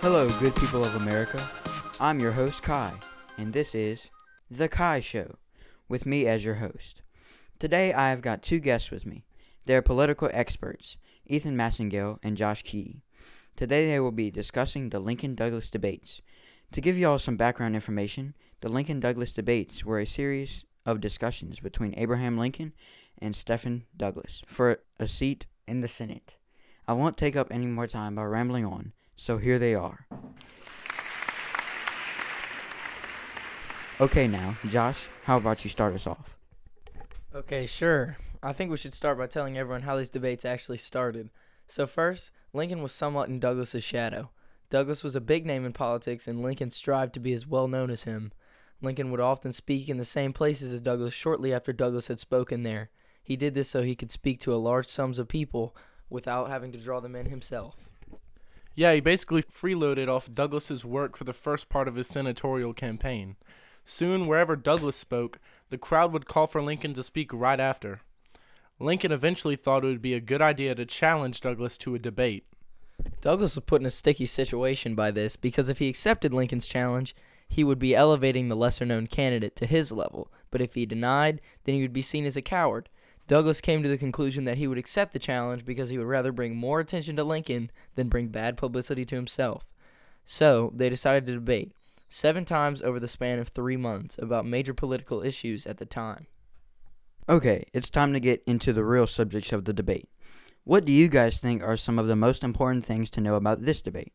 Hello, good people of America. I'm your host, Ky, and this is The Ky Show, with me as your host. Today, I have got two guests with me. They're political experts, Ethan Massengale and Josh Keaty. Today, they will be discussing the Lincoln Douglas debates. To give you all some background information, the Lincoln Douglas debates were a series of discussions between Abraham Lincoln and Stephen Douglas for a seat in the Senate. I won't take up any more time by rambling on, so here they are. Okay, now, Josh, how about you start us off? Okay, sure. I think we should start by telling everyone how these debates actually started. So, first, Lincoln was somewhat in Douglas's shadow. Douglas was a big name in politics, and Lincoln strived to be as well known as him. Lincoln would often speak in the same places as Douglas shortly after Douglas had spoken there. He did this so he could speak to a large sums of people without having to draw them in himself. Yeah, he basically freeloaded off Douglas's work for the first part of his senatorial campaign. Soon, wherever Douglas spoke, the crowd would call for Lincoln to speak right after. Lincoln eventually thought it would be a good idea to challenge Douglas to a debate. Douglas was put in a sticky situation by this because if he accepted Lincoln's challenge, he would be elevating the lesser known candidate to his level, but if he denied, then he would be seen as a coward. Douglas came to the conclusion that he would accept the challenge because he would rather bring more attention to Lincoln than bring bad publicity to himself. So, they decided to debate seven times over the span of three months about major political issues at the time. Okay, it's time to get into the real subjects of the debate. What do you guys think are some of the most important things to know about this debate?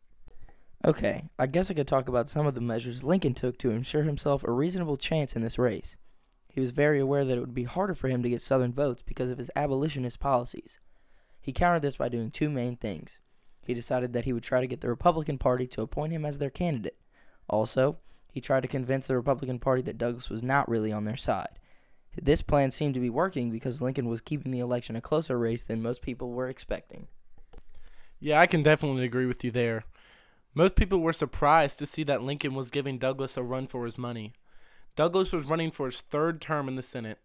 Okay, I guess I could talk about some of the measures Lincoln took to ensure himself a reasonable chance in this race. He was very aware that it would be harder for him to get Southern votes because of his abolitionist policies. He countered this by doing two main things. He decided that he would try to get the Republican Party to appoint him as their candidate. Also, he tried to convince the Republican Party that Douglas was not really on their side. This plan seemed to be working because Lincoln was keeping the election a closer race than most people were expecting. Yeah, I can definitely agree with you there. Most people were surprised to see that Lincoln was giving Douglas a run for his money. Douglas was running for his third term in the Senate.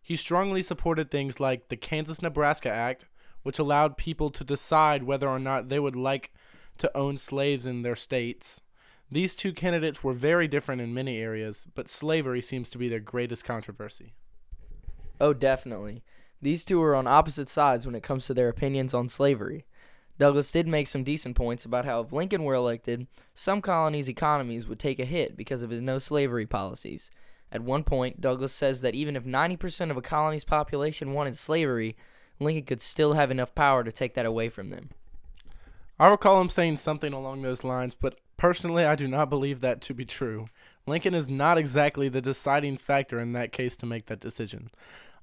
He strongly supported things like the Kansas Nebraska Act, which allowed people to decide whether or not they would like to own slaves in their states. These two candidates were very different in many areas, but slavery seems to be their greatest controversy. Oh, definitely. These two are on opposite sides when it comes to their opinions on slavery. Douglas did make some decent points about how if Lincoln were elected, some colonies' economies would take a hit because of his no slavery policies. At one point, Douglas says that even if 90% of a colony's population wanted slavery, Lincoln could still have enough power to take that away from them. I recall him saying something along those lines, but personally, I do not believe that to be true. Lincoln is not exactly the deciding factor in that case to make that decision.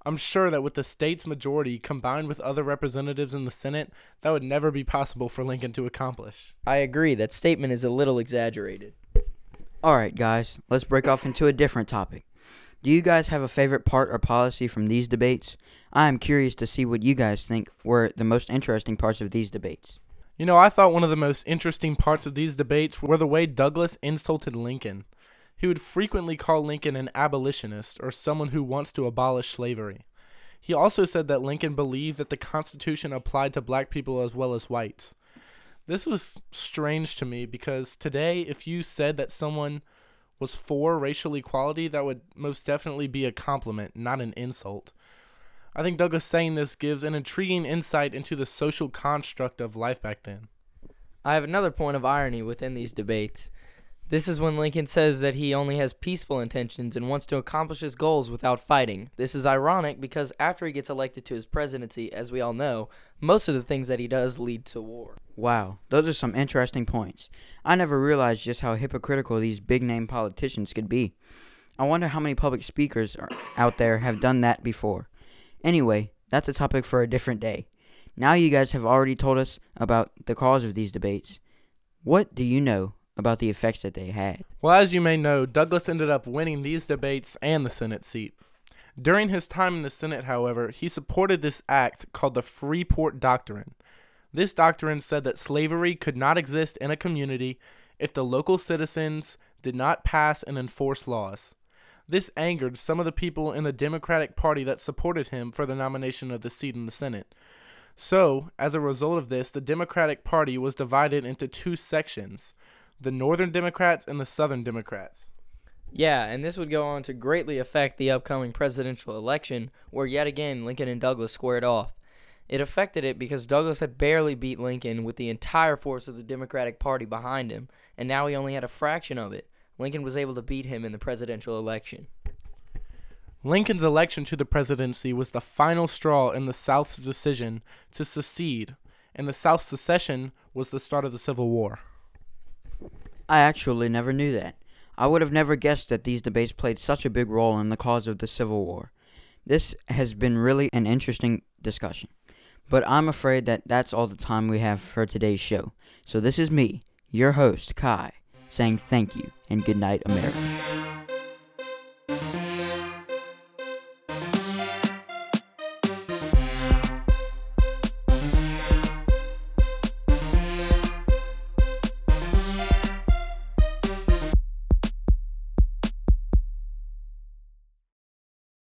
I'm sure that with the state's majority combined with other representatives in the Senate, that would never be possible for Lincoln to accomplish. I agree, that statement is a little exaggerated. Alright, guys, let's break off into a different topic. Do you guys have a favorite part or policy from these debates? I am curious to see what you guys think were the most interesting parts of these debates. You know, I thought one of the most interesting parts of these debates were the way Douglas insulted Lincoln. He would frequently call Lincoln an abolitionist or someone who wants to abolish slavery. He also said that Lincoln believed that the Constitution applied to black people as well as whites. This was strange to me because today, if you said that someone was for racial equality, that would most definitely be a compliment, not an insult. I think Douglas saying this gives an intriguing insight into the social construct of life back then. I have another point of irony within these debates. This is when Lincoln says that he only has peaceful intentions and wants to accomplish his goals without fighting. This is ironic because after he gets elected to his presidency, as we all know, most of the things that he does lead to war. Wow, those are some interesting points. I never realized just how hypocritical these big name politicians could be. I wonder how many public speakers out there have done that before. Anyway, that's a topic for a different day. Now you guys have already told us about the cause of these debates. What do you know about the effects that they had? Well, as you may know, Douglas ended up winning these debates and the Senate seat. During his time in the Senate, however, he supported this act called the Freeport Doctrine. This doctrine said that slavery could not exist in a community if the local citizens did not pass and enforce laws. This angered some of the people in the Democratic Party that supported him for the nomination of the seat in the Senate. So, as a result of this, the Democratic Party was divided into two sections the Northern Democrats and the Southern Democrats. Yeah, and this would go on to greatly affect the upcoming presidential election, where yet again Lincoln and Douglas squared off. It affected it because Douglas had barely beat Lincoln with the entire force of the Democratic Party behind him, and now he only had a fraction of it. Lincoln was able to beat him in the presidential election. Lincoln's election to the presidency was the final straw in the South's decision to secede, and the South's secession was the start of the Civil War. I actually never knew that. I would have never guessed that these debates played such a big role in the cause of the Civil War. This has been really an interesting discussion. But I'm afraid that that's all the time we have for today's show. So this is me, your host, Ky, saying thank you and good night, America.